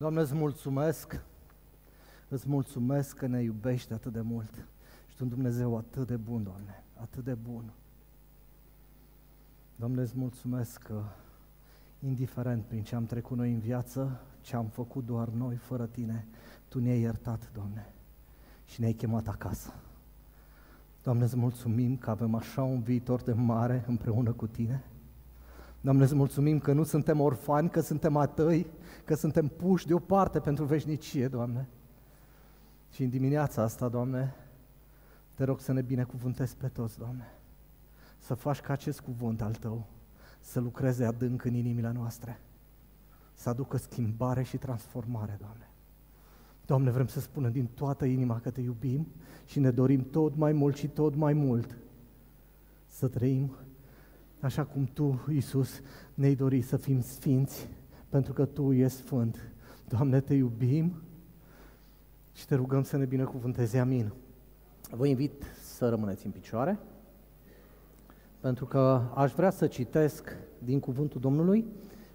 Doamne, îți mulțumesc, îți mulțumesc că ne iubești atât de mult. Și Tu, Dumnezeu, atât de bun, Doamne, atât de bun. Doamne, îți mulțumesc că, indiferent prin ce am trecut noi în viață, ce am făcut doar noi, fără Tine, Tu ne-ai iertat, Doamne, și ne-ai chemat acasă. Doamne, îți mulțumim că avem așa un viitor de mare împreună cu Tine. Doamne, îți mulțumim că nu suntem orfani, că suntem a Tăi, că suntem puși deoparte pentru veșnicie, Doamne. Și în dimineața asta, Doamne, te rog să ne binecuvântezi pe toți, Doamne. Să faci ca acest cuvânt al Tău să lucreze adânc în inimile noastre, să aducă schimbare și transformare, Doamne. Doamne, vrem să spunem din toată inima că Te iubim și ne dorim tot mai mult și tot mai mult să trăim așa cum Tu, Iisus, ne-ai dorit să fim sfinți, pentru că Tu ești sfânt. Doamne, Te iubim și Te rugăm să ne binecuvântezi. Amin. Vă invit să rămâneți în picioare, pentru că aș vrea să citesc din cuvântul Domnului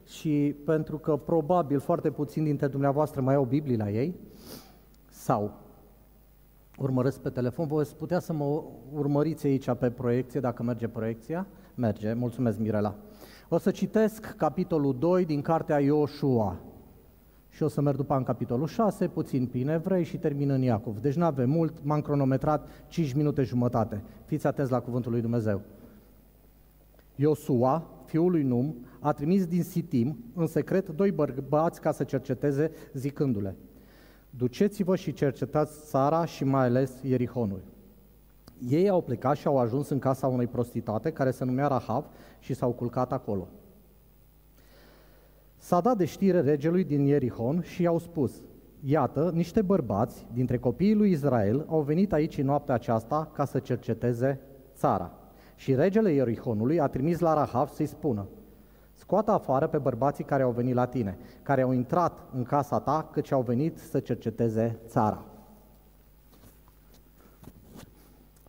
și pentru că probabil foarte puțin dintre dumneavoastră mai au Biblii la ei, sau urmăresc pe telefon, voi putea să mă urmăriți aici pe proiecție, dacă merge proiecția. Merge, mulțumesc Mirela. O să citesc capitolul 2 din cartea Ioshua. Și o să merg după în capitolul 6, puțin prin Evrei și termin în Iacov. Deci nu avem mult, m-am cronometrat 5 minute jumătate. Fiți atenți la cuvântul lui Dumnezeu. Iosua, fiul lui Num, a trimis din Sitim, în secret, doi bărbați ca să cerceteze, zicându-le, Duceți-vă și cercetați țara și mai ales Ierihonul. Ei au plecat și au ajuns în casa unei prostitate care se numea Rahav și s-au culcat acolo. S-a dat de știre regelui din Ierihon și i-au spus, Iată, niște bărbați dintre copiii lui Israel au venit aici în noaptea aceasta ca să cerceteze țara. Și regele Ierihonului a trimis la Rahav să-i spună, Scoată afară pe bărbații care au venit la tine, care au intrat în casa ta, căci au venit să cerceteze țara.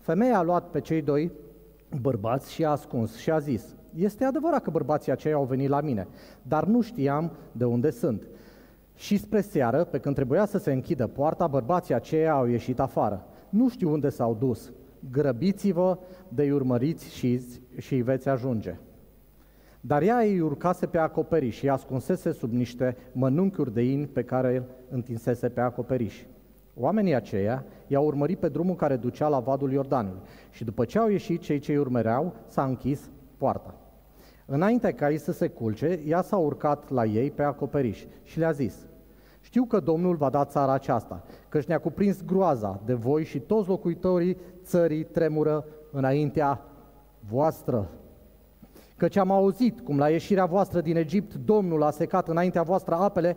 Femeia a luat pe cei doi bărbați și a ascuns și a zis, este adevărat că bărbații aceia au venit la mine, dar nu știam de unde sunt. Și spre seară, pe când trebuia să se închidă poarta, bărbații aceia au ieșit afară. Nu știu unde s-au dus. Grăbiți-vă de urmăriți și, și îi veți ajunge. Dar ea îi urcase pe acoperiș și ascunsese sub niște mănunchiuri de in pe care îl întinsese pe acoperiș. Oamenii aceia i-au urmărit pe drumul care ducea la vadul Iordanului și după ce au ieșit cei ce îi urmăreau, s-a închis poarta. Înainte ca ei să se culce, ea s-a urcat la ei pe acoperiș și le-a zis, știu că Domnul va da țara aceasta, căci ne-a cuprins groaza de voi și toți locuitorii țării tremură înaintea voastră. Căci am auzit cum la ieșirea voastră din Egipt Domnul a secat înaintea voastră apele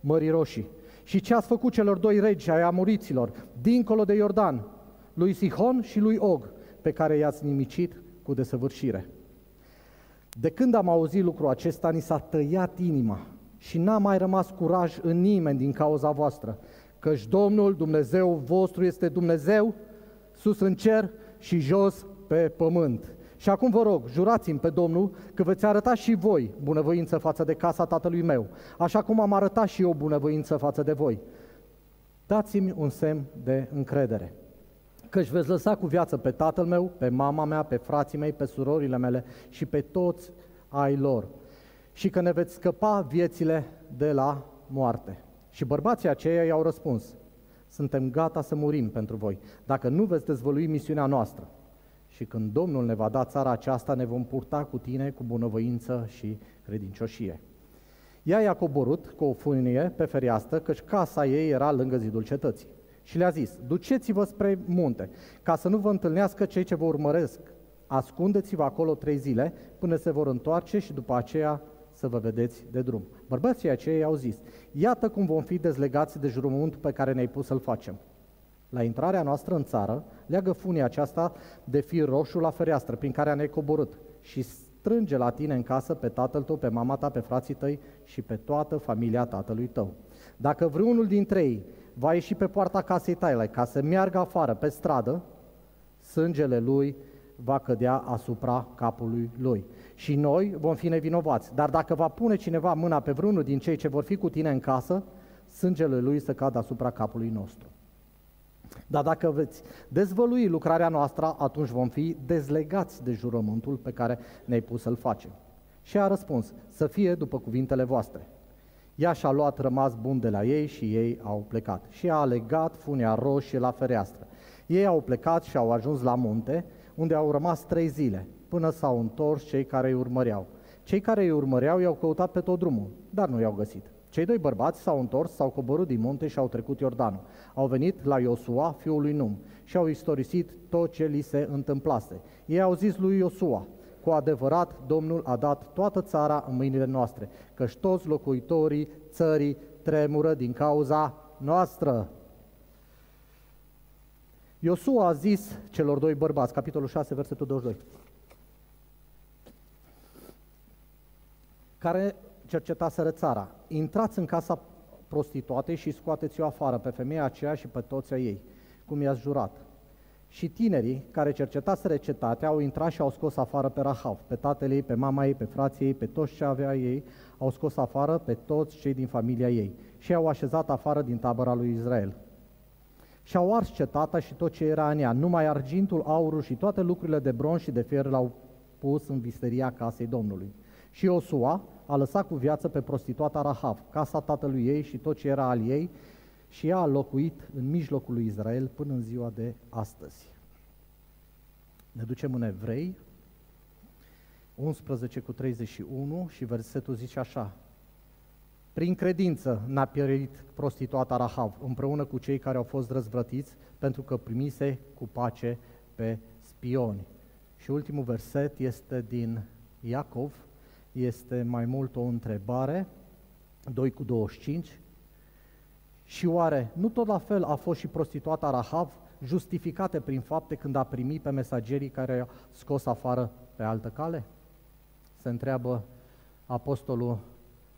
Mării Roșii și ce ați făcut celor doi regi ai amuriților, dincolo de Iordan, lui Sihon și lui Og, pe care i-ați nimicit cu desăvârșire. De când am auzit lucrul acesta, ni s-a tăiat inima și n-a mai rămas curaj în nimeni din cauza voastră, căci Domnul Dumnezeu vostru este Dumnezeu sus în cer și jos pe pământ. Și acum vă rog, jurați-mi pe Domnul că veți arăta și voi bunăvoință față de casa tatălui meu, așa cum am arătat și eu bunăvoință față de voi. Dați-mi un semn de încredere, își veți lăsa cu viață pe tatăl meu, pe mama mea, pe frații mei, pe surorile mele și pe toți ai lor și că ne veți scăpa viețile de la moarte. Și bărbații aceia i-au răspuns, suntem gata să murim pentru voi, dacă nu veți dezvălui misiunea noastră și când Domnul ne va da țara aceasta, ne vom purta cu tine cu bunăvoință și credincioșie. Ea i-a coborât cu o funie pe fereastră, căci casa ei era lângă zidul cetății. Și le-a zis, duceți-vă spre munte, ca să nu vă întâlnească cei ce vă urmăresc. Ascundeți-vă acolo trei zile până se vor întoarce și după aceea să vă vedeți de drum. Bărbații aceia au zis, iată cum vom fi dezlegați de jurământul pe care ne-ai pus să-l facem. La intrarea noastră în țară, leagă funia aceasta de fir roșu la fereastră prin care ne-ai coborât și strânge la tine în casă pe tatăl tău, pe mama ta, pe frații tăi și pe toată familia tatălui tău. Dacă vreunul dintre ei va ieși pe poarta casei tale ca să meargă afară pe stradă, sângele lui va cădea asupra capului lui. Și noi vom fi nevinovați. Dar dacă va pune cineva mâna pe vreunul din cei ce vor fi cu tine în casă, sângele lui să cadă asupra capului nostru. Dar dacă veți dezvălui lucrarea noastră, atunci vom fi dezlegați de jurământul pe care ne-ai pus să-l facem. Și a răspuns, să fie după cuvintele voastre. Ea și-a luat rămas bun de la ei și ei au plecat. Și a legat funea roșie la fereastră. Ei au plecat și au ajuns la munte, unde au rămas trei zile, până s-au întors cei care îi urmăreau. Cei care îi urmăreau i-au căutat pe tot drumul, dar nu i-au găsit. Cei doi bărbați s-au întors, s-au coborât din munte și au trecut Iordanul. Au venit la Iosua, fiul lui Num, și au istorisit tot ce li se întâmplase. Ei au zis lui Iosua, cu adevărat Domnul a dat toată țara în mâinile noastre, căci toți locuitorii țării tremură din cauza noastră. Iosua a zis celor doi bărbați, capitolul 6, versetul 22, care cercetaseră țara. Intrați în casa prostituatei și scoateți-o afară pe femeia aceea și pe toți ei, cum i-ați jurat. Și tinerii care cercetaseră cetatea au intrat și au scos afară pe Rahav, pe tatăl ei, pe mama ei, pe frații ei, pe toți ce avea ei, au scos afară pe toți cei din familia ei și au așezat afară din tabăra lui Israel. Și au ars cetatea și tot ce era în ea, numai argintul, aurul și toate lucrurile de bronz și de fier l-au pus în visteria casei Domnului. Și Osua a lăsat cu viață pe prostituata Rahav, casa tatălui ei și tot ce era al ei, și ea a locuit în mijlocul lui Israel până în ziua de astăzi. Ne ducem în Evrei, 11 cu 31 și versetul zice așa. Prin credință n-a pierit prostituata Rahav împreună cu cei care au fost răzvrătiți pentru că primise cu pace pe spioni. Și ultimul verset este din Iacov, este mai mult o întrebare, 2 cu 25. Și oare nu tot la fel a fost și prostituata Rahav, justificate prin fapte când a primit pe mesagerii care i-au scos afară pe altă cale? Se întreabă apostolul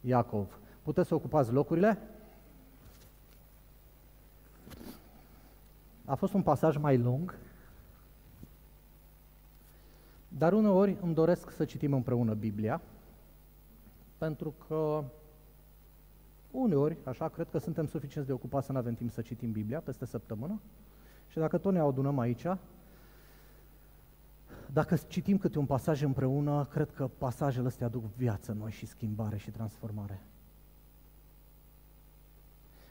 Iacov. Puteți să ocupați locurile? A fost un pasaj mai lung, dar uneori îmi doresc să citim împreună Biblia, pentru că uneori, așa, cred că suntem suficient de ocupați să nu avem timp să citim Biblia peste săptămână. Și dacă tot ne adunăm aici, dacă citim câte un pasaj împreună, cred că pasajele astea aduc viață noi și schimbare și transformare.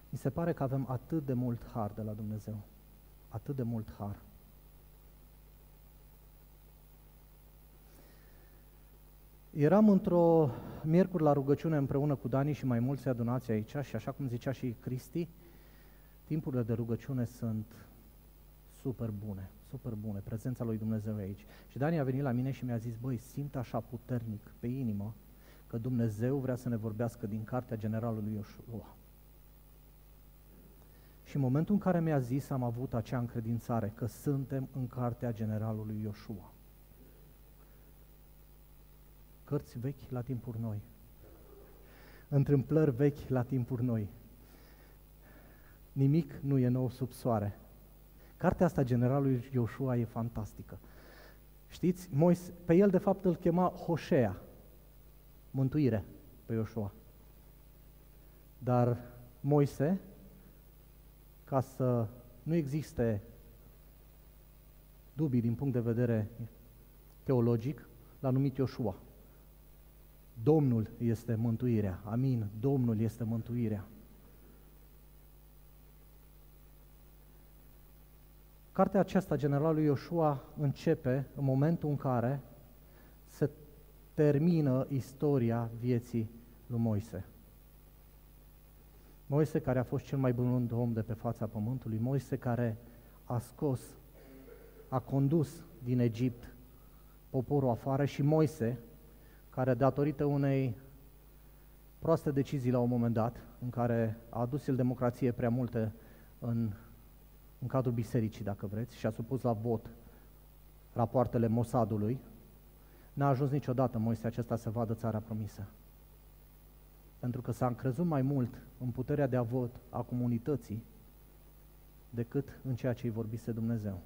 Mi se pare că avem atât de mult har de la Dumnezeu. Atât de mult har. Eram într-o miercuri la rugăciune împreună cu Dani și mai mulți adunați aici și așa cum zicea și Cristi, timpurile de rugăciune sunt super bune, super bune, prezența lui Dumnezeu aici. Și Dani a venit la mine și mi-a zis, băi, simt așa puternic pe inimă că Dumnezeu vrea să ne vorbească din cartea generalului Ioshua. Și în momentul în care mi-a zis, am avut acea încredințare că suntem în cartea generalului Ioshua cărți vechi la timpuri noi, întâmplări vechi la timpuri noi. Nimic nu e nou sub soare. Cartea asta generalului Ioshua e fantastică. Știți, Moise, pe el de fapt îl chema Hoșea, mântuire pe Ioshua. Dar Moise, ca să nu existe dubii din punct de vedere teologic, l-a numit Ioshua. Domnul este mântuirea. Amin. Domnul este mântuirea. Cartea aceasta, Generalul Ioshua, începe în momentul în care se termină istoria vieții lui Moise. Moise care a fost cel mai bun om de pe fața pământului, Moise care a scos, a condus din Egipt poporul afară și Moise care datorită unei proaste decizii la un moment dat, în care a adus el democrație prea multe în, în cadrul bisericii, dacă vreți, și a supus la vot rapoartele Mossadului, n-a ajuns niciodată Moise acesta să vadă țara promisă. Pentru că s-a încrezut mai mult în puterea de a vot a comunității decât în ceea ce îi vorbise Dumnezeu.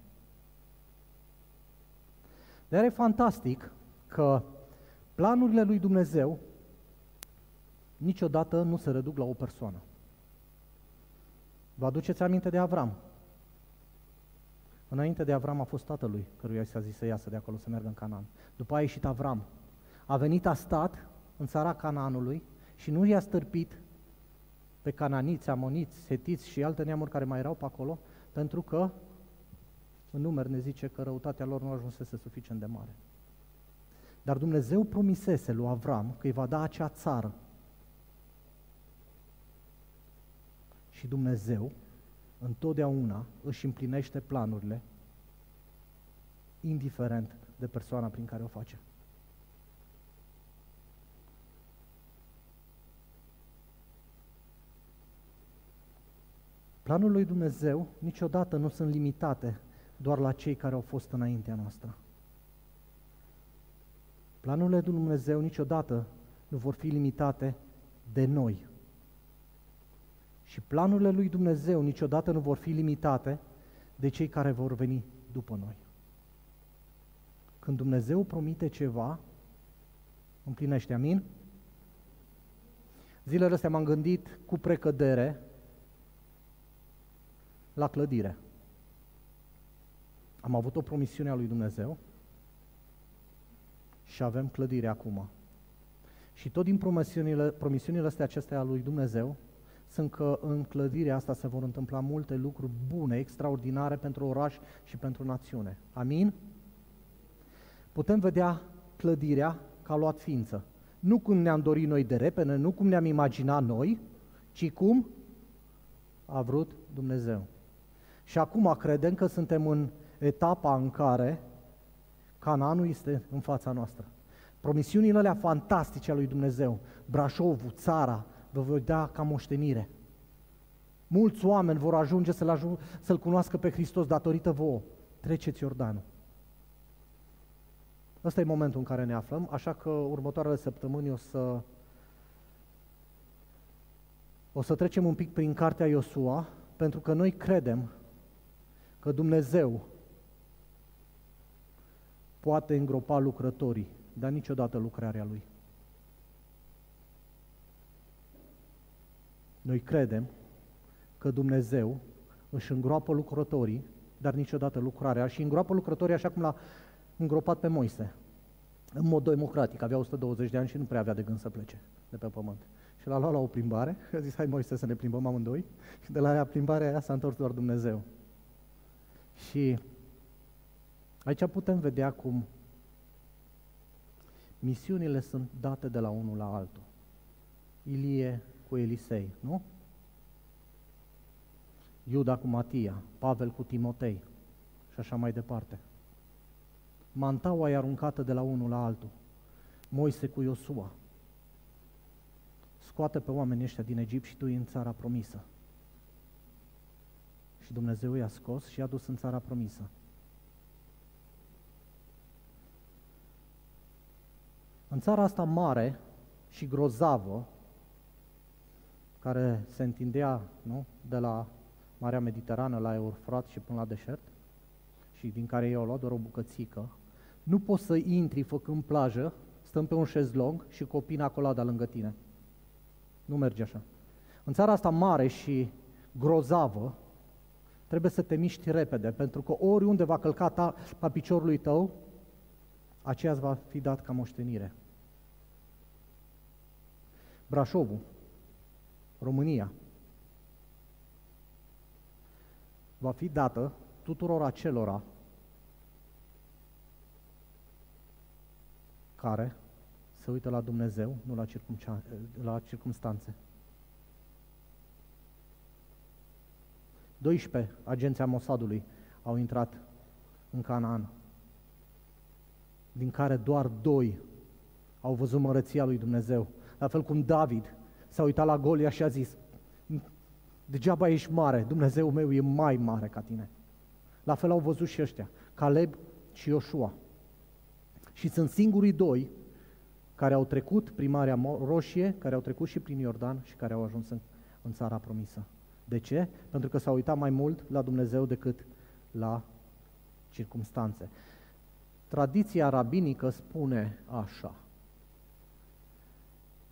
Dar e fantastic că Planurile lui Dumnezeu niciodată nu se reduc la o persoană. Vă aduceți aminte de Avram? Înainte de Avram a fost tatălui, căruia i s-a zis să iasă de acolo, să meargă în Canaan. După a ieșit Avram. A venit, a stat în țara Canaanului și nu i-a stârpit pe cananiți, amoniți, setiți și alte neamuri care mai erau pe acolo, pentru că în număr ne zice că răutatea lor nu ajunsese suficient de mare. Dar Dumnezeu promisese lui Avram că îi va da acea țară. Și Dumnezeu întotdeauna își împlinește planurile, indiferent de persoana prin care o face. Planul lui Dumnezeu niciodată nu sunt limitate doar la cei care au fost înaintea noastră. Planurile lui Dumnezeu niciodată nu vor fi limitate de noi. Și planurile lui Dumnezeu niciodată nu vor fi limitate de cei care vor veni după noi. Când Dumnezeu promite ceva, împlinește, amin? Zilele astea m-am gândit cu precădere la clădire. Am avut o promisiune a lui Dumnezeu și avem clădire acum. Și tot din promisiunile, promisiunile astea acestea a lui Dumnezeu sunt că în clădirea asta se vor întâmpla multe lucruri bune, extraordinare pentru oraș și pentru națiune. Amin? Putem vedea clădirea ca a luat ființă. Nu cum ne-am dorit noi de repede, nu cum ne-am imaginat noi, ci cum a vrut Dumnezeu. Și acum credem că suntem în etapa în care Canaanul este în fața noastră. Promisiunile alea fantastice a lui Dumnezeu, Brașovul, țara, vă voi da ca moștenire. Mulți oameni vor ajunge să-L, ajung, să-L cunoască pe Hristos datorită vouă. Treceți Iordanul. Ăsta e momentul în care ne aflăm, așa că următoarele săptămâni o să o să trecem un pic prin cartea Iosua, pentru că noi credem că Dumnezeu poate îngropa lucrătorii, dar niciodată lucrarea Lui. Noi credem că Dumnezeu își îngroapă lucrătorii, dar niciodată lucrarea și îngroapă lucrătorii așa cum l-a îngropat pe Moise. În mod democratic, avea 120 de ani și nu prea avea de gând să plece de pe pământ. Și l-a luat la o plimbare și a zis, hai Moise să ne plimbăm amândoi. Și de la aia plimbarea aia s-a întors doar Dumnezeu. Și aici putem vedea cum misiunile sunt date de la unul la altul. Ilie cu Elisei, nu? Iuda cu Matia, Pavel cu Timotei și așa mai departe. Mantaua e aruncată de la unul la altul. Moise cu Iosua. Scoate pe oamenii ăștia din Egipt și tu în țara promisă. Și Dumnezeu i-a scos și i-a dus în țara promisă. În țara asta mare și grozavă, care se întindea nu, de la Marea Mediterană la Eurfrat și până la deșert, și din care ei au luat doar o bucățică, nu poți să intri făcând plajă, stăm pe un șezlong și cu o pina colada lângă tine. Nu merge așa. În țara asta mare și grozavă, trebuie să te miști repede, pentru că oriunde va călca ta, pe piciorului tău, aceea va fi dat ca moștenire. Brașovul, România, va fi dată tuturor acelora care se uită la Dumnezeu, nu la, la circumstanțe. 12 agenții Mossadului au intrat în Canaan, din care doar doi au văzut mărăția lui Dumnezeu. La fel cum David s-a uitat la Golia și a zis, degeaba ești mare, Dumnezeu meu e mai mare ca tine. La fel au văzut și ăștia, Caleb și Iosua. Și sunt singurii doi care au trecut prin Marea Roșie, care au trecut și prin Iordan și care au ajuns în, în țara promisă. De ce? Pentru că s-au uitat mai mult la Dumnezeu decât la circumstanțe. Tradiția rabinică spune așa.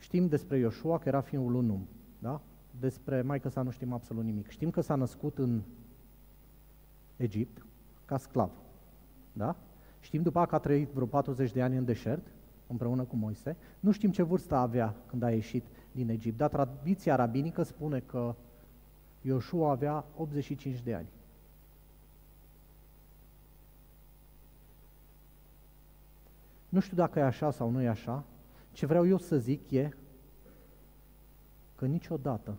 Știm despre Ioshua că era fiul lui Num, da? Despre Maica sa nu știm absolut nimic. Știm că s-a născut în Egipt ca sclav. Da? Știm după aceea că a trăit vreo 40 de ani în deșert, împreună cu Moise. Nu știm ce vârstă avea când a ieșit din Egipt, dar tradiția rabinică spune că Ioshua avea 85 de ani. Nu știu dacă e așa sau nu e așa. Ce vreau eu să zic e că niciodată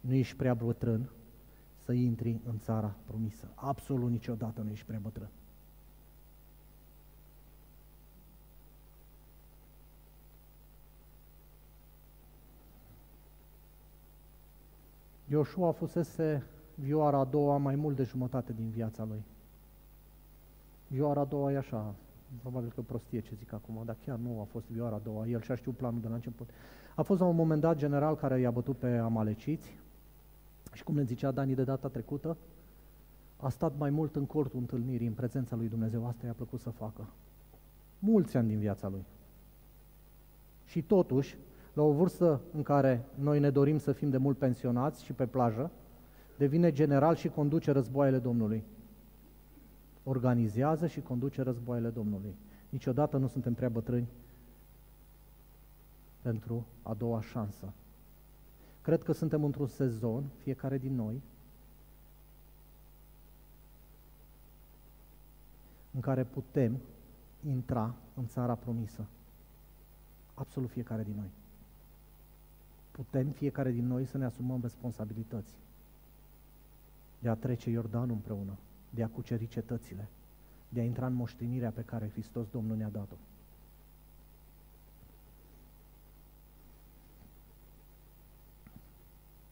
nu ești prea bătrân să intri în țara promisă. Absolut niciodată nu ești prea bătrân. Ioshua fusese vioara a doua mai mult de jumătate din viața lui. Vioara a doua e așa, probabil că prostie ce zic acum, dar chiar nu a fost vioara a doua, el și-a știut planul de la început. A fost la un moment dat general care i-a bătut pe amaleciți și cum ne zicea Dani de data trecută, a stat mai mult în cortul întâlnirii, în prezența lui Dumnezeu, asta i-a plăcut să facă. Mulți ani din viața lui. Și totuși, la o vârstă în care noi ne dorim să fim de mult pensionați și pe plajă, devine general și conduce războaiele Domnului. Organizează și conduce războaiele Domnului. Niciodată nu suntem prea bătrâni pentru a doua șansă. Cred că suntem într-un sezon, fiecare din noi, în care putem intra în țara promisă. Absolut fiecare din noi putem fiecare din noi să ne asumăm responsabilități de a trece Iordanul împreună, de a cuceri cetățile, de a intra în moștenirea pe care Hristos Domnul ne-a dat-o.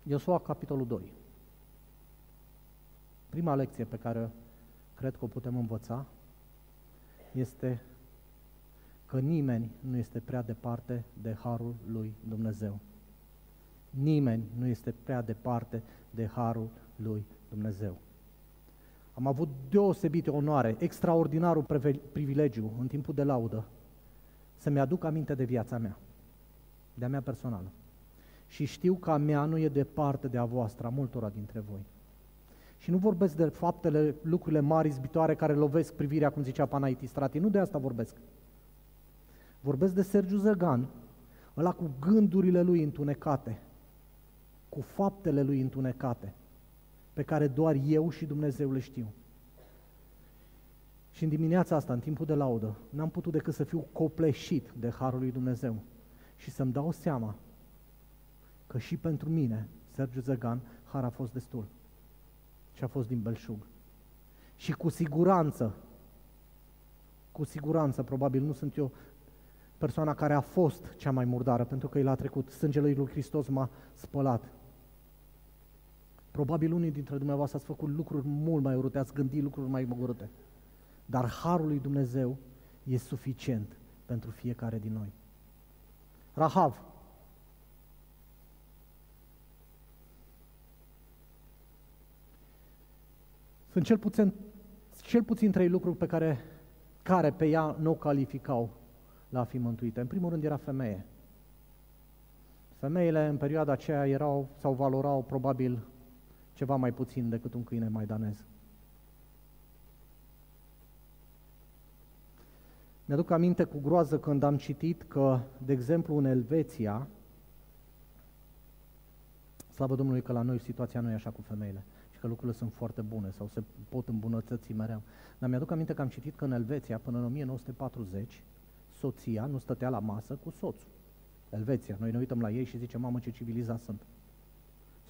Iosua, capitolul 2. Prima lecție pe care cred că o putem învăța este că nimeni nu este prea departe de harul lui Dumnezeu. Nimeni nu este prea departe de harul lui Dumnezeu. Am avut deosebită onoare, extraordinarul privilegiu în timpul de laudă să-mi aduc aminte de viața mea, de a mea personală. Și știu că a mea nu e departe de a voastră, a multora dintre voi. Și nu vorbesc de faptele, lucrurile mari, izbitoare, care lovesc privirea, cum zicea Panaitis Strati, nu de asta vorbesc. Vorbesc de Sergiu Zăgan, ăla cu gândurile lui întunecate, cu faptele lui întunecate, pe care doar eu și Dumnezeu le știu. Și în dimineața asta, în timpul de laudă, n-am putut decât să fiu copleșit de Harul lui Dumnezeu și să-mi dau seama că și pentru mine, Sergiu Zăgan, Har a fost destul. Și a fost din belșug. Și cu siguranță, cu siguranță, probabil nu sunt eu persoana care a fost cea mai murdară, pentru că el a trecut, sângele lui Hristos m-a spălat. Probabil unii dintre dumneavoastră ați făcut lucruri mult mai urâte, ați gândit lucruri mai urâte. Dar Harul lui Dumnezeu e suficient pentru fiecare din noi. Rahav. Sunt cel puțin, cel puțin trei lucruri pe care, care pe ea nu o calificau la a fi mântuită. În primul rând era femeie. Femeile în perioada aceea erau sau valorau probabil ceva mai puțin decât un câine maidanez. Mi-aduc aminte cu groază când am citit că, de exemplu, în Elveția, slavă Domnului că la noi situația nu e așa cu femeile și că lucrurile sunt foarte bune sau se pot îmbunătăți mereu. Dar mi-aduc aminte că am citit că în Elveția, până în 1940, soția nu stătea la masă cu soțul. Elveția. Noi ne uităm la ei și zicem, mamă, ce civilizați sunt.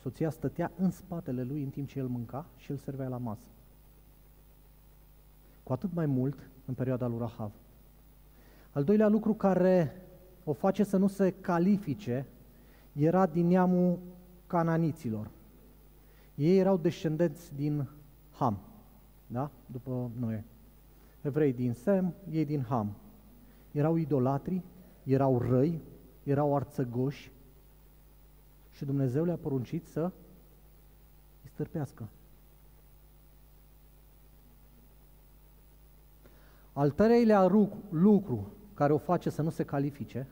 Soția stătea în spatele lui în timp ce el mânca și îl servea la masă. Cu atât mai mult în perioada lui Rahav. Al doilea lucru care o face să nu se califice era din neamul cananiților. Ei erau descendenți din Ham, da? După Noe. Evrei din Sem, ei din Ham. Erau idolatri, erau răi, erau arțăgoși, și Dumnezeu le-a poruncit să îi stârpească. Al treilea lucru care o face să nu se califice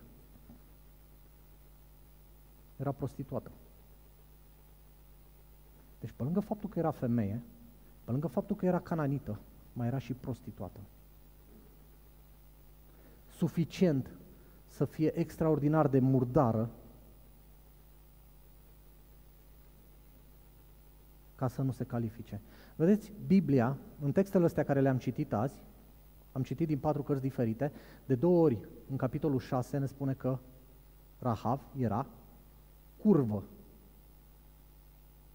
era prostituată. Deci pe lângă faptul că era femeie, pe lângă faptul că era cananită, mai era și prostituată. Suficient să fie extraordinar de murdară ca să nu se califice. Vedeți, Biblia, în textele astea care le-am citit azi, am citit din patru cărți diferite, de două ori, în capitolul 6, ne spune că Rahav era curvă.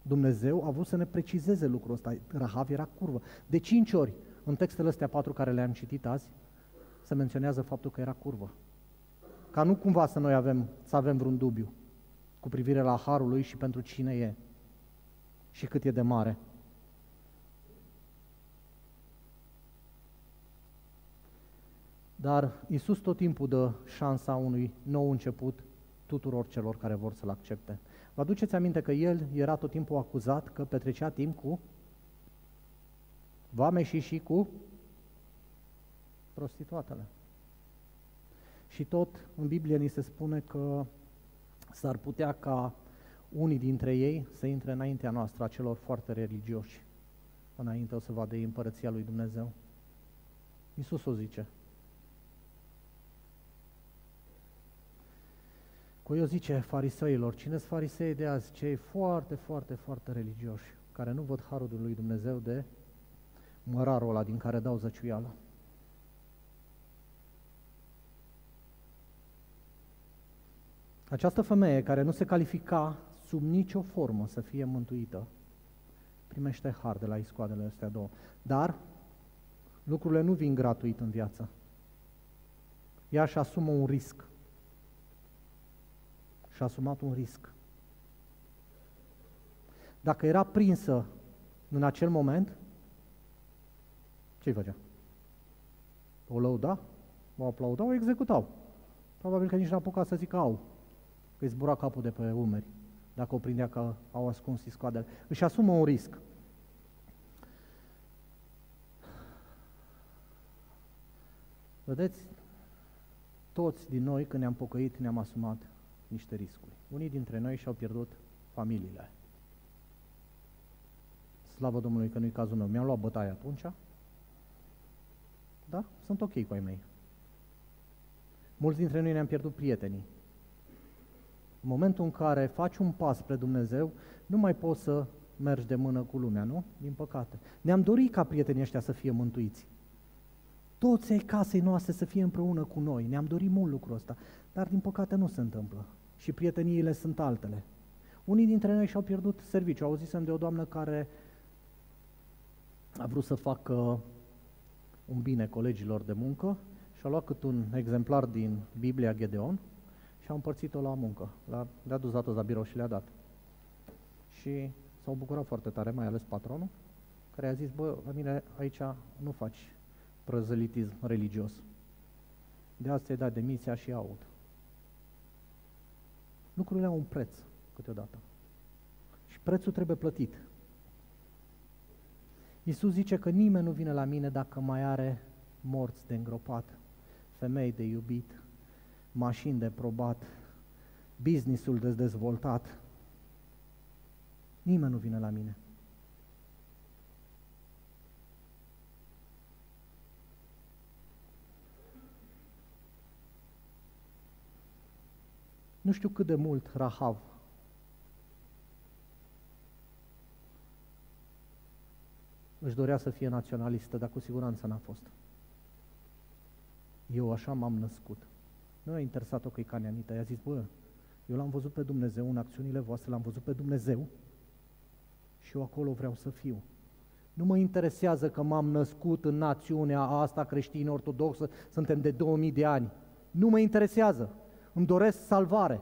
Dumnezeu a vrut să ne precizeze lucrul ăsta. Rahav era curvă. De cinci ori, în textele astea patru care le-am citit azi, se menționează faptul că era curvă. Ca nu cumva să noi avem, să avem vreun dubiu cu privire la harul lui și pentru cine e și cât e de mare. Dar Isus tot timpul dă șansa unui nou început tuturor celor care vor să-L accepte. Vă aduceți aminte că El era tot timpul acuzat că petrecea timp cu vame și și cu prostituatele. Și tot în Biblie ni se spune că s-ar putea ca unii dintre ei să intre înaintea noastră, a celor foarte religioși, înainte o să vadă ei împărăția lui Dumnezeu. Iisus o zice. Cu eu zice fariseilor, cine sunt farisei de azi? Cei foarte, foarte, foarte religioși, care nu văd harul lui Dumnezeu de mărarul ăla din care dau zăciuială. Această femeie care nu se califica sub nicio formă să fie mântuită, primește har de la iscoadele astea două. Dar lucrurile nu vin gratuit în viață. Ea și asumă un risc. Și-a asumat un risc. Dacă era prinsă în acel moment, ce-i făcea? O lăuda? O aplauda? O executau. Probabil că nici n-a apucat să zică au, că îi zbura capul de pe umeri dacă o prindea că au ascuns iscoadele. Își asumă un risc. Vedeți, toți din noi, când ne-am pocăit, ne-am asumat niște riscuri. Unii dintre noi și-au pierdut familiile. Slavă Domnului că nu-i cazul meu. Mi-am luat bătaie atunci. Da? Sunt ok cu ai mei. Mulți dintre noi ne-am pierdut prietenii. În momentul în care faci un pas spre Dumnezeu, nu mai poți să mergi de mână cu lumea, nu? Din păcate. Ne-am dorit ca prietenii ăștia să fie mântuiți. Toți ai casei noastre să fie împreună cu noi. Ne-am dorit mult lucrul ăsta. Dar din păcate nu se întâmplă. Și prieteniile sunt altele. Unii dintre noi și-au pierdut serviciu. Auzisem de o doamnă care a vrut să facă un bine colegilor de muncă și a luat cât un exemplar din Biblia Gedeon și au împărțit-o la muncă. La, le-a dus dată la birou și le-a dat. Și s-au bucurat foarte tare, mai ales patronul, care a zis, bă, la mine aici nu faci prăzălitism religios. De asta ți-ai dat demisia și aud. Lucrurile au un preț câteodată. Și prețul trebuie plătit. Iisus zice că nimeni nu vine la mine dacă mai are morți de îngropat, femei de iubit, mașini de probat, businessul de dezvoltat. Nimeni nu vine la mine. Nu știu cât de mult Rahav își dorea să fie naționalistă, dar cu siguranță n-a fost. Eu așa m-am născut. Nu a interesat-o că e canianită. I-a zis, bă, eu l-am văzut pe Dumnezeu în acțiunile voastre, l-am văzut pe Dumnezeu și eu acolo vreau să fiu. Nu mă interesează că m-am născut în națiunea asta creștină ortodoxă, suntem de 2000 de ani. Nu mă interesează. Îmi doresc salvare.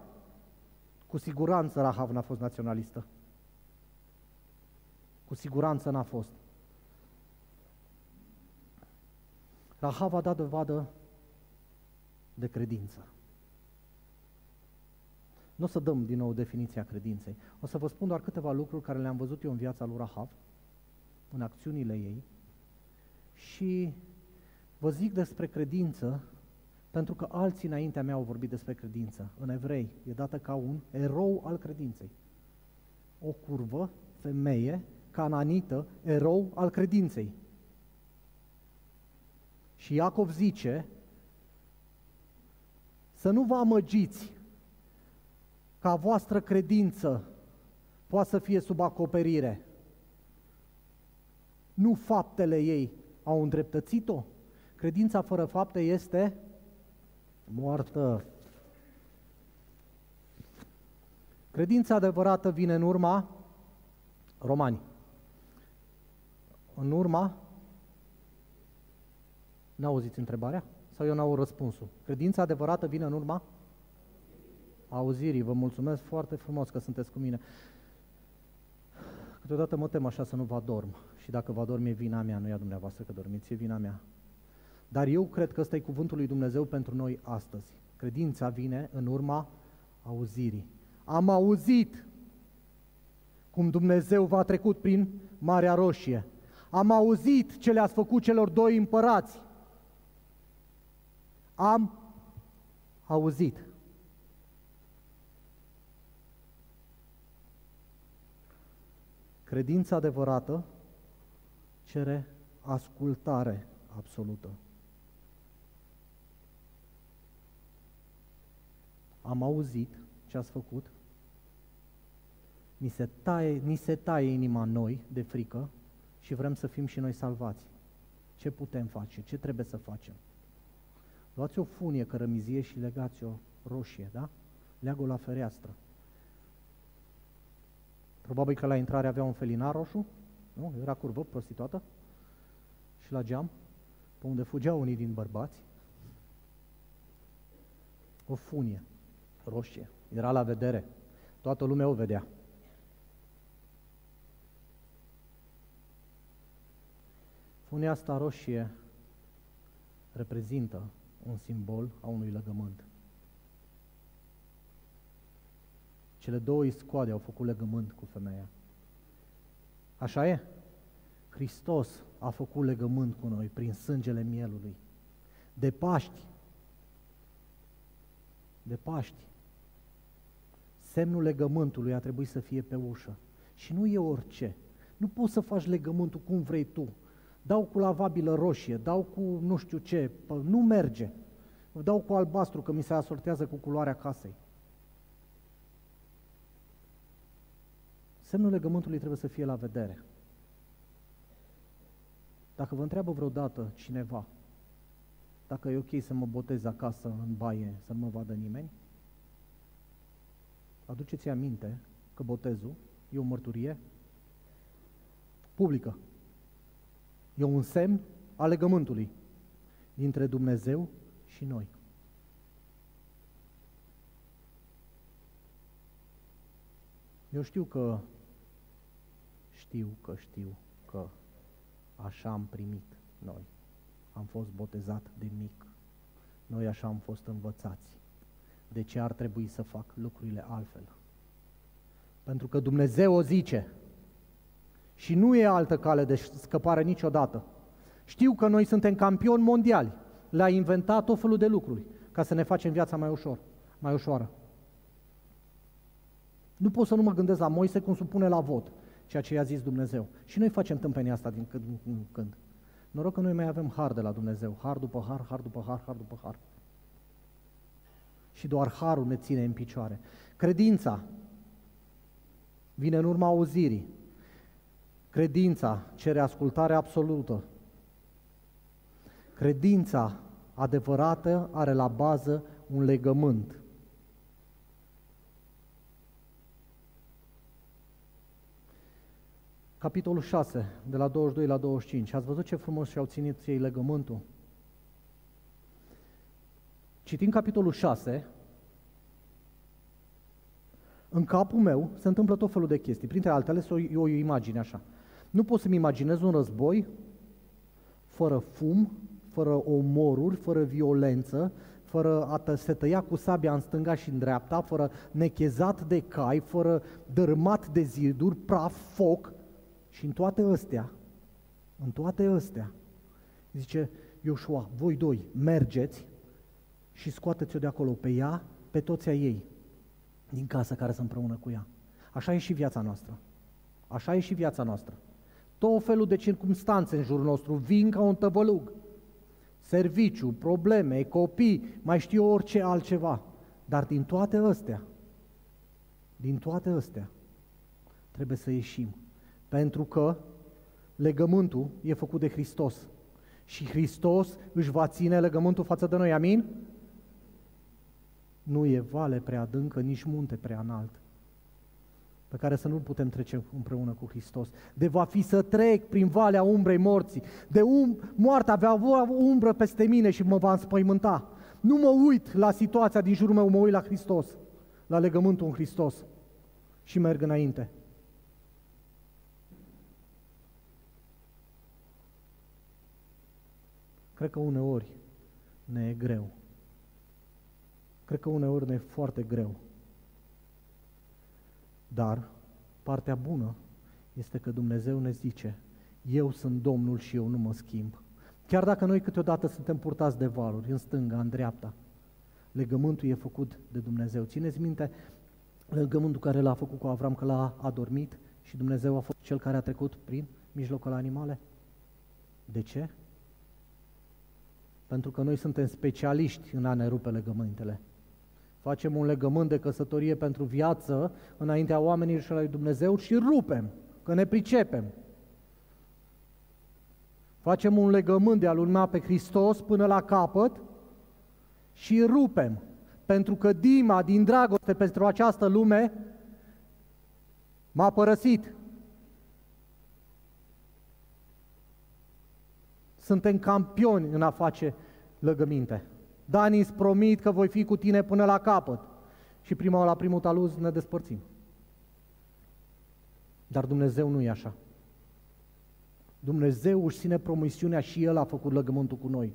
Cu siguranță Rahav n-a fost naționalistă. Cu siguranță n-a fost. Rahav a dat dovadă de credință. Nu o să dăm din nou definiția credinței. O să vă spun doar câteva lucruri care le-am văzut eu în viața lui Rahav, în acțiunile ei, și vă zic despre credință pentru că alții înaintea mea au vorbit despre credință. În evrei e dată ca un erou al credinței. O curvă femeie, cananită, erou al credinței. Și Iacov zice să nu vă amăgiți ca voastră credință poate să fie sub acoperire. Nu faptele ei au îndreptățit-o. Credința fără fapte este moartă. Credința adevărată vine în urma romani. În urma N-auziți întrebarea? Sau eu n-au răspunsul? Credința adevărată vine în urma? Auzirii. Vă mulțumesc foarte frumos că sunteți cu mine. Câteodată mă tem așa să nu vă adorm. Și dacă vă adorm e vina mea, nu e a dumneavoastră că dormiți, e vina mea. Dar eu cred că ăsta e cuvântul lui Dumnezeu pentru noi astăzi. Credința vine în urma auzirii. Am auzit cum Dumnezeu v-a trecut prin Marea Roșie. Am auzit ce le-ați făcut celor doi împărați. Am auzit. Credința adevărată cere ascultare absolută. Am auzit ce ați făcut, ni se, taie, ni se taie inima noi de frică și vrem să fim și noi salvați. Ce putem face? Ce trebuie să facem? Luați o funie cărămizie și legați-o roșie, da? Leagă-o la fereastră. Probabil că la intrare avea un felinar roșu, nu? Era curvă, prostituată. Și la geam, pe unde fugeau unii din bărbați, o funie roșie. Era la vedere. Toată lumea o vedea. Funia asta roșie reprezintă un simbol a unui legământ. Cele două iscoade au făcut legământ cu femeia. Așa e? Hristos a făcut legământ cu noi prin sângele mielului. De Paști. De Paști. Semnul legământului a trebuit să fie pe ușă. Și nu e orice. Nu poți să faci legământul cum vrei tu dau cu lavabilă roșie, dau cu nu știu ce, nu merge. Dau cu albastru, că mi se asortează cu culoarea casei. Semnul legământului trebuie să fie la vedere. Dacă vă întreabă vreodată cineva dacă e ok să mă botez acasă în baie, să nu mă vadă nimeni, aduceți aminte că botezul e o mărturie publică. E un semn al legământului dintre Dumnezeu și noi. Eu știu că știu că știu că așa am primit noi. Am fost botezat de mic. Noi așa am fost învățați. De ce ar trebui să fac lucrurile altfel? Pentru că Dumnezeu o zice, și nu e altă cale de scăpare niciodată. Știu că noi suntem campioni mondiali. Le-a inventat tot felul de lucruri ca să ne facem viața mai ușor, mai ușoară. Nu pot să nu mă gândesc la Moise cum supune la vot ceea ce i-a zis Dumnezeu. Și noi facem tâmpenia asta din când în când. Noroc că noi mai avem har de la Dumnezeu. Har după har, har după har, har după har. Și doar harul ne ține în picioare. Credința vine în urma auzirii. Credința cere ascultare absolută. Credința adevărată are la bază un legământ. Capitolul 6, de la 22 la 25. Ați văzut ce frumos și-au ținut ei legământul? Citind capitolul 6, în capul meu se întâmplă tot felul de chestii. Printre altele, e o, o imagine așa. Nu pot să-mi imaginez un război fără fum, fără omoruri, fără violență, fără a se tăia cu sabia în stânga și în dreapta, fără nechezat de cai, fără dărâmat de ziduri, praf, foc. Și în toate astea, în toate astea, zice Ioșua, voi doi, mergeți și scoateți-o de acolo pe ea, pe toți ei din casă care să împreună cu ea. Așa e și viața noastră. Așa e și viața noastră. Tot felul de circumstanțe în jurul nostru vin ca un tăvălug. Serviciu, probleme, copii, mai știu orice altceva. Dar din toate astea, din toate astea, trebuie să ieșim. Pentru că legământul e făcut de Hristos. Și Hristos își va ține legământul față de noi. Amin? Nu e vale prea adâncă, nici munte prea înalt pe care să nu putem trece împreună cu Hristos. De va fi să trec prin valea umbrei morții. De um, moartea va avea umbră peste mine și mă va înspăimânta. Nu mă uit la situația din jurul meu, mă uit la Hristos, la legământul în Hristos și merg înainte. Cred că uneori ne e greu. Cred că uneori ne e foarte greu. Dar partea bună este că Dumnezeu ne zice, eu sunt Domnul și eu nu mă schimb. Chiar dacă noi câteodată suntem purtați de valuri, în stânga, în dreapta, legământul e făcut de Dumnezeu. Țineți minte legământul care l-a făcut cu Avram, că l-a adormit și Dumnezeu a fost cel care a trecut prin mijlocul animale? De ce? Pentru că noi suntem specialiști în a ne rupe legământele. Facem un legământ de căsătorie pentru viață înaintea oamenilor și a lui Dumnezeu și rupem, că ne pricepem. Facem un legământ de a urma pe Hristos până la capăt și rupem. Pentru că Dima, din dragoste pentru această lume, m-a părăsit. Suntem campioni în a face lăgăminte. Dani îți promit că voi fi cu tine până la capăt. Și prima la primul taluz ne despărțim. Dar Dumnezeu nu e așa. Dumnezeu își ține promisiunea și El a făcut legământul cu noi.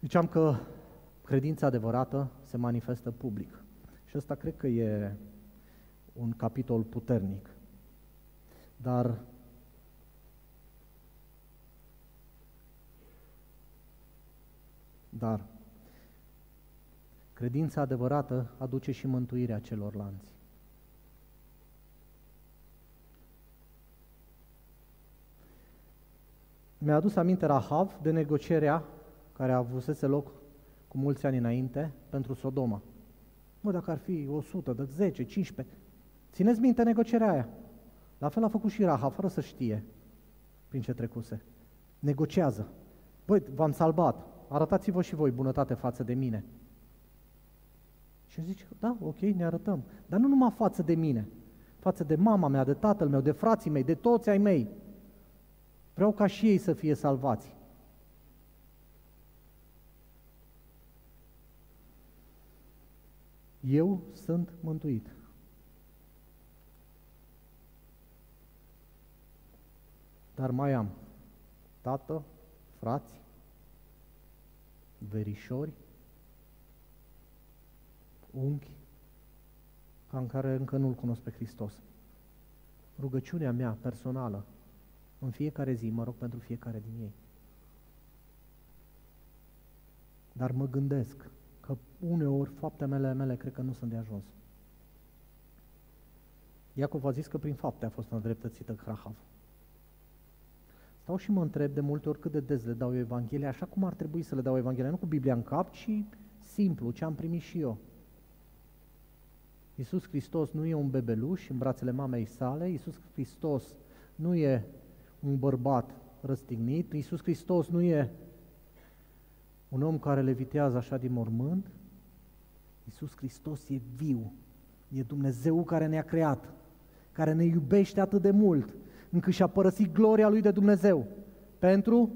Ziceam că credința adevărată se manifestă public. Și asta cred că e un capitol puternic. Dar Dar credința adevărată aduce și mântuirea celorlalți. Mi-a adus aminte Rahav de negocierea care a avusese loc cu mulți ani înainte pentru Sodoma. Mă, dacă ar fi 100, de 10, 15, țineți minte negocierea aia. La fel a făcut și Rahav, fără să știe prin ce trecuse. Negociază. Băi, v-am salvat arătați-vă și voi bunătate față de mine. Și zice, da, ok, ne arătăm. Dar nu numai față de mine, față de mama mea, de tatăl meu, de frații mei, de toți ai mei. Vreau ca și ei să fie salvați. Eu sunt mântuit. Dar mai am tată, frați, verișori, unchi, ca în care încă nu-L cunosc pe Hristos. Rugăciunea mea personală, în fiecare zi, mă rog pentru fiecare din ei. Dar mă gândesc că uneori faptele mele, mele cred că nu sunt de ajuns. Iacov a zis că prin fapte a fost îndreptățită Rahav. Stau și mă întreb de multe ori cât de des le dau eu Evanghelia, așa cum ar trebui să le dau Evanghelia, nu cu Biblia în cap, ci simplu, ce am primit și eu. Iisus Hristos nu e un bebeluș în brațele mamei sale, Iisus Hristos nu e un bărbat răstignit, Iisus Hristos nu e un om care levitează așa din mormânt, Iisus Hristos e viu, e Dumnezeu care ne-a creat, care ne iubește atât de mult, încât și-a părăsit gloria lui de Dumnezeu pentru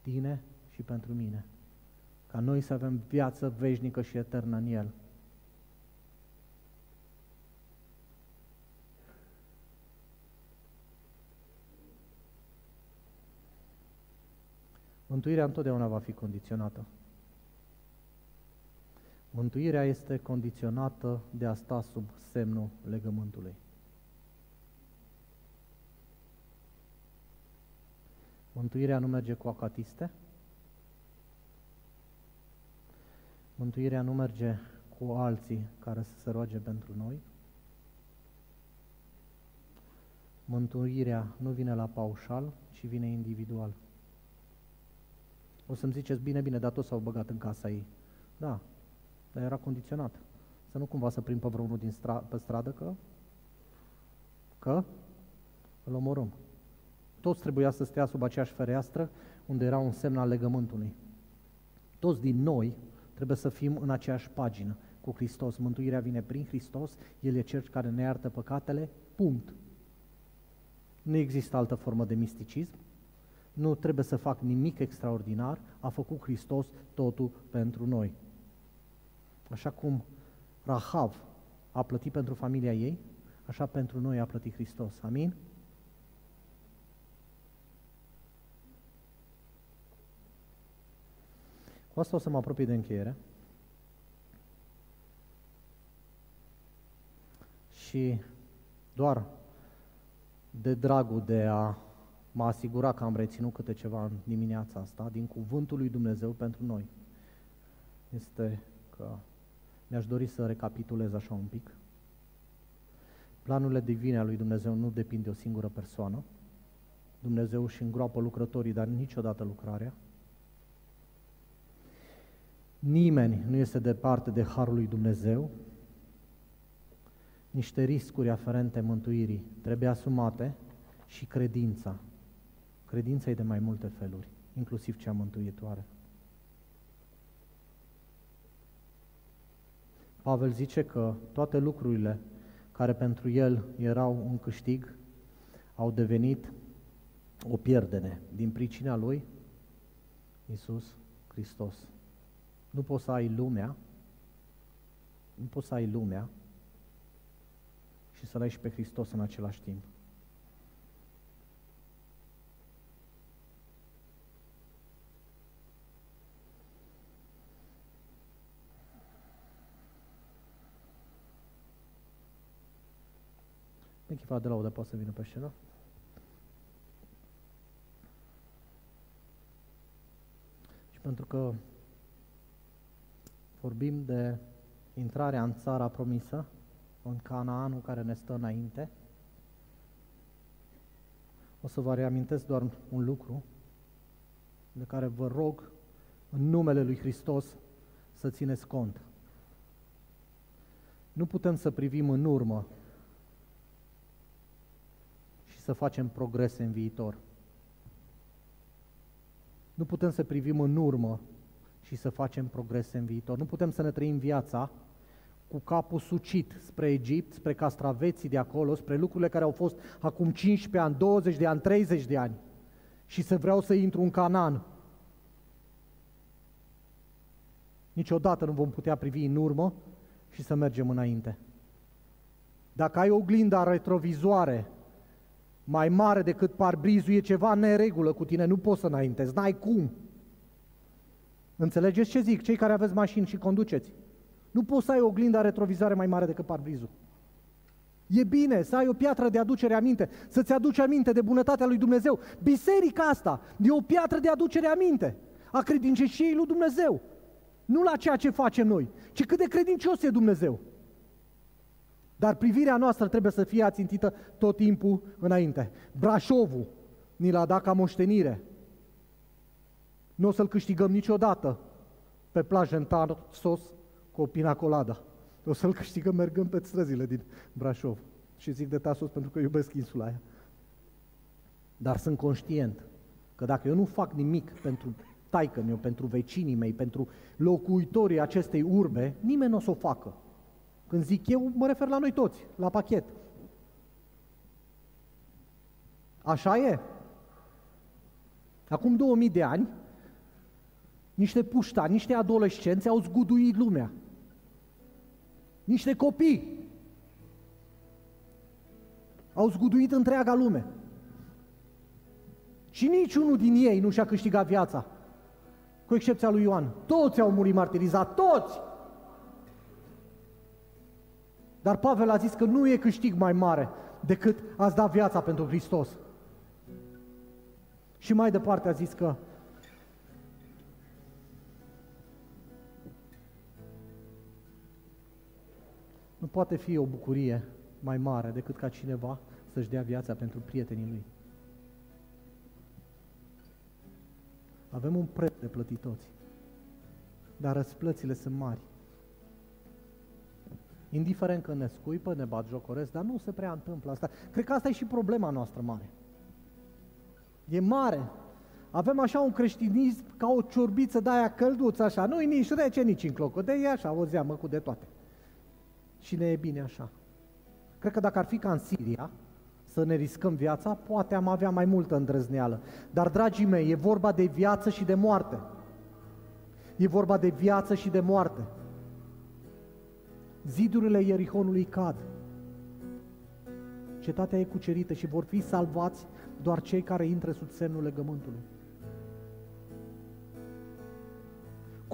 tine și pentru mine. Ca noi să avem viață veșnică și eternă în El. Mântuirea întotdeauna va fi condiționată. Mântuirea este condiționată de a sta sub semnul legământului. Mântuirea nu merge cu acatiste. Mântuirea nu merge cu alții care să se roage pentru noi. Mântuirea nu vine la paușal, ci vine individual. O să-mi ziceți, bine, bine, dar toți s-au băgat în casa ei. Da, dar era condiționat. Să nu cumva să prind pe vreunul din stra- pe stradă că, că îl omorâm. Toți trebuia să stea sub aceeași fereastră unde era un semn al legământului. Toți din noi trebuie să fim în aceeași pagină cu Hristos. Mântuirea vine prin Hristos, El e Cel care ne iartă păcatele, punct. Nu există altă formă de misticism, nu trebuie să fac nimic extraordinar, a făcut Hristos totul pentru noi. Așa cum Rahav a plătit pentru familia ei, așa pentru noi a plătit Hristos. Amin? Cu asta o să mă apropii de încheiere. Și doar de dragul de a mă asigura că am reținut câte ceva în dimineața asta din cuvântul lui Dumnezeu pentru noi, este că mi-aș dori să recapitulez așa un pic. Planurile divine ale lui Dumnezeu nu depind de o singură persoană. Dumnezeu își îngroapă lucrătorii, dar niciodată lucrarea. Nimeni nu este departe de Harul lui Dumnezeu. Niște riscuri aferente mântuirii trebuie asumate și credința. Credința e de mai multe feluri, inclusiv cea mântuitoare. Pavel zice că toate lucrurile care pentru el erau un câștig au devenit o pierdere din pricina lui Isus Hristos. Nu poți să ai lumea, nu poți să ai lumea și să-L ai și pe Hristos în același timp. Echipa de laudă poate să vină pe scenă. Și pentru că vorbim de intrarea în țara promisă, în Canaanul care ne stă înainte, o să vă reamintesc doar un lucru de care vă rog în numele lui Hristos să țineți cont. Nu putem să privim în urmă și să facem progrese în viitor. Nu putem să privim în urmă și să facem progrese în viitor. Nu putem să ne trăim viața cu capul sucit spre Egipt, spre castraveții de acolo, spre lucrurile care au fost acum 15 ani, 20 de ani, 30 de ani și să vreau să intru în Canaan. Niciodată nu vom putea privi în urmă și să mergem înainte. Dacă ai oglinda retrovizoare mai mare decât parbrizul, e ceva neregulă cu tine, nu poți să înaintezi, n-ai cum. Înțelegeți ce zic? Cei care aveți mașini și conduceți. Nu poți să ai oglinda retrovizoare mai mare decât parbrizul. E bine să ai o piatră de aducere aminte, să-ți aduci aminte de bunătatea lui Dumnezeu. Biserica asta e o piatră de aducere aminte a credincioșiei lui Dumnezeu. Nu la ceea ce facem noi, ci cât de credincios e Dumnezeu. Dar privirea noastră trebuie să fie ațintită tot timpul înainte. Brașovul ni l-a dat ca moștenire. Nu o să-l câștigăm niciodată pe plajă în Tarsos cu o pina colada. O să-l câștigăm mergând pe străzile din Brașov. Și zic de Tasos pentru că iubesc insula aia. Dar sunt conștient că dacă eu nu fac nimic pentru taică meu, pentru vecinii mei, pentru locuitorii acestei urbe, nimeni nu o să o facă. Când zic eu, mă refer la noi toți, la pachet. Așa e. Acum 2000 de ani, niște puștani, niște adolescenți au zguduit lumea. Niște copii au zguduit întreaga lume. Și niciunul din ei nu și-a câștigat viața, cu excepția lui Ioan. Toți au murit martirizat, toți! Dar Pavel a zis că nu e câștig mai mare decât ați da viața pentru Hristos. Și mai departe a zis că nu poate fi o bucurie mai mare decât ca cineva să-și dea viața pentru prietenii lui. Avem un preț de plătit toți, dar răsplățile sunt mari. Indiferent că ne scuipă, ne bat jocoresc, dar nu se prea întâmplă asta. Cred că asta e și problema noastră mare. E mare. Avem așa un creștinism ca o ciorbiță de aia călduță, așa. Nu-i nici rece, nici în clocă. De e așa, o zeamă cu de toate. Și ne e bine așa. Cred că dacă ar fi ca în Siria, să ne riscăm viața, poate am avea mai multă îndrăzneală. Dar, dragii mei, e vorba de viață și de moarte. E vorba de viață și de moarte. Zidurile Ierihonului cad. Cetatea e cucerită și vor fi salvați doar cei care intră sub semnul legământului.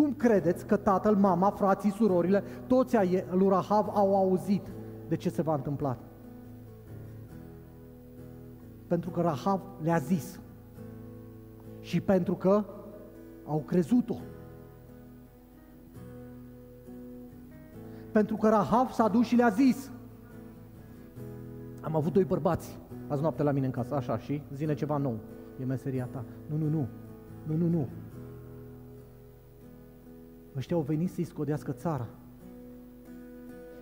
Cum credeți că tatăl, mama, frații, surorile, toți ai lui Rahav au auzit de ce se va întâmpla? Pentru că Rahav le-a zis și pentru că au crezut-o. Pentru că Rahav s-a dus și le-a zis. Am avut doi bărbați azi noapte la mine în casă, așa, și zine ceva nou. E meseria ta. Nu, nu, nu. Nu, nu, nu. Ăștia au venit să-i scodească țara.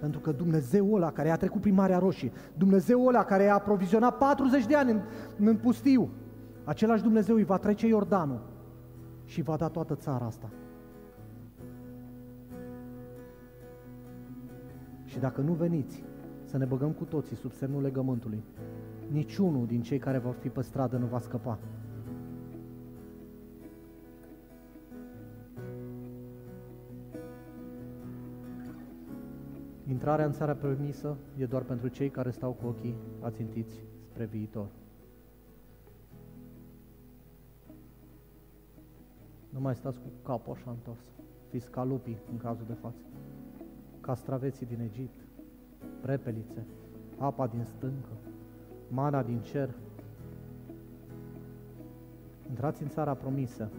Pentru că Dumnezeul ăla care a trecut prin Marea Roșie, Dumnezeul ăla care a aprovizionat 40 de ani în, în pustiu, același Dumnezeu îi va trece Iordanul și va da toată țara asta. Și dacă nu veniți să ne băgăm cu toții sub semnul legământului, niciunul din cei care vor fi pe stradă nu va scăpa. Intrarea în țara permisă e doar pentru cei care stau cu ochii ațintiți spre viitor. Nu mai stați cu capul așa întors. Fiți ca lupii în cazul de față. Castraveții din Egipt, prepelițe, apa din stâncă, mana din cer. Intrați în țara promisă,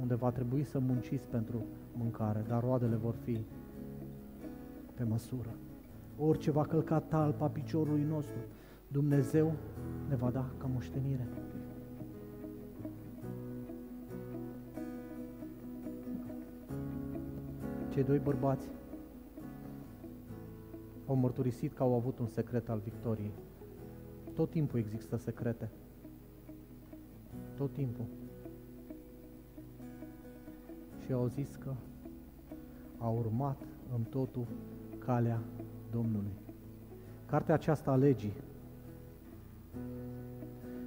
unde va trebui să munciți pentru mâncare, dar roadele vor fi pe măsură. Orice va călca talpa piciorului nostru, Dumnezeu ne va da ca moștenire. Cei doi bărbați au mărturisit că au avut un secret al victoriei. Tot timpul există secrete. Tot timpul. Și au zis că a urmat în totul calea Domnului. Cartea aceasta a legii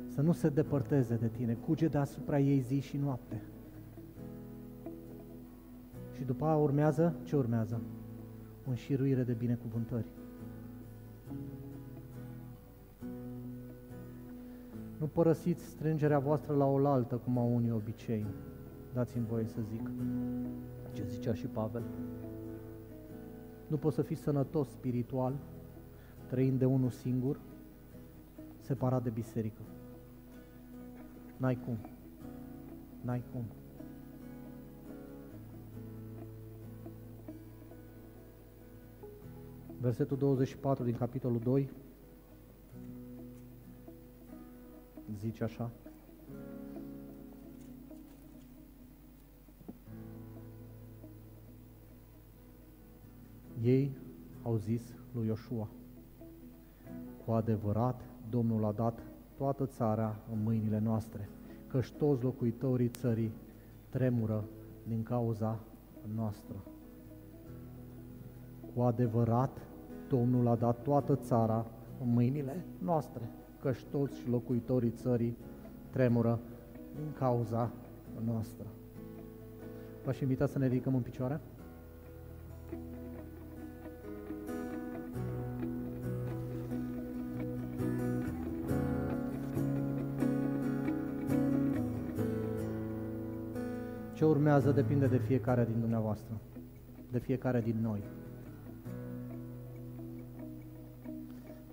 să nu se depărteze de tine, cuge deasupra ei zi și noapte. Și după aia urmează, ce urmează? O înșiruire de binecuvântări. Nu părăsiți strângerea voastră la oaltă, cum au unii obicei. Dați-mi voie să zic ce zicea și Pavel. Nu poți să fii sănătos spiritual, trăind de unul singur, separat de biserică. N-ai cum. N-ai cum. Versetul 24 din capitolul 2 zice așa. Ei au zis lui Iosua, cu adevărat Domnul a dat toată țara în mâinile noastre, căci toți locuitorii țării tremură din cauza noastră. Cu adevărat Domnul a dat toată țara în mâinile noastre căci toți locuitorii țării tremură din cauza noastră. V-aș invita să ne ridicăm în picioare. Urmează depinde de fiecare din dumneavoastră, de fiecare din noi.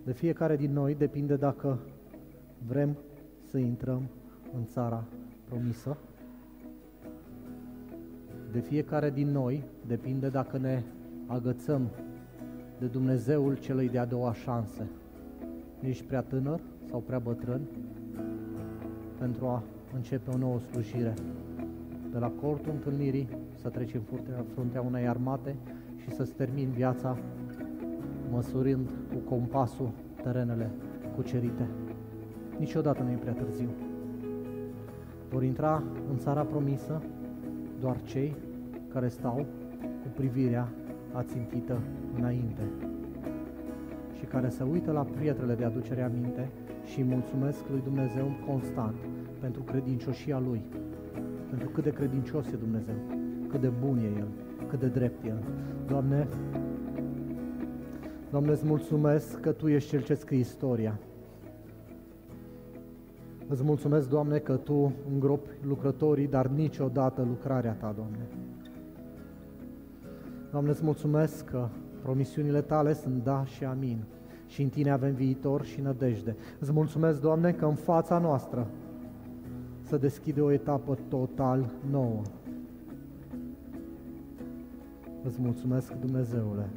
De fiecare din noi depinde dacă vrem să intrăm în țara promisă. De fiecare din noi depinde dacă ne agățăm de Dumnezeul celei de-a doua șanse. ești prea tânăr sau prea bătrân pentru a începe o nouă slujire. De la cortul întâlnirii să treci în fruntea, fruntea unei armate și să-ți termini viața măsurind cu compasul terenele cucerite. Niciodată nu e prea târziu. Vor intra în țara promisă doar cei care stau cu privirea ațintită înainte și care se uită la prietrele de aducere aminte și mulțumesc lui Dumnezeu constant pentru credincioșia Lui, pentru cât de credincios e Dumnezeu, cât de bun e El, cât de drept e El. Doamne, Doamne, îți mulțumesc că Tu ești Cel ce scrie istoria. Îți mulțumesc, Doamne, că Tu îngropi lucrătorii, dar niciodată lucrarea Ta, Doamne. Doamne, îți mulțumesc că promisiunile Tale sunt da și amin și în Tine avem viitor și nădejde. Îți mulțumesc, Doamne, că în fața noastră să deschide o etapă total nouă. Îți mulțumesc, Dumnezeule,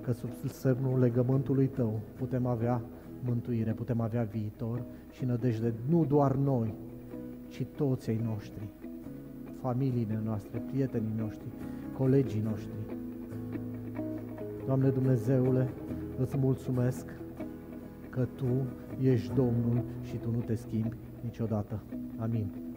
că sub semnul legământului Tău putem avea mântuire, putem avea viitor și nădejde, nu doar noi, ci toți ei noștri, familiile noastre, prietenii noștri, colegii noștri. Doamne Dumnezeule, îți mulțumesc că Tu ești Domnul și Tu nu te schimbi niciodată. Amin.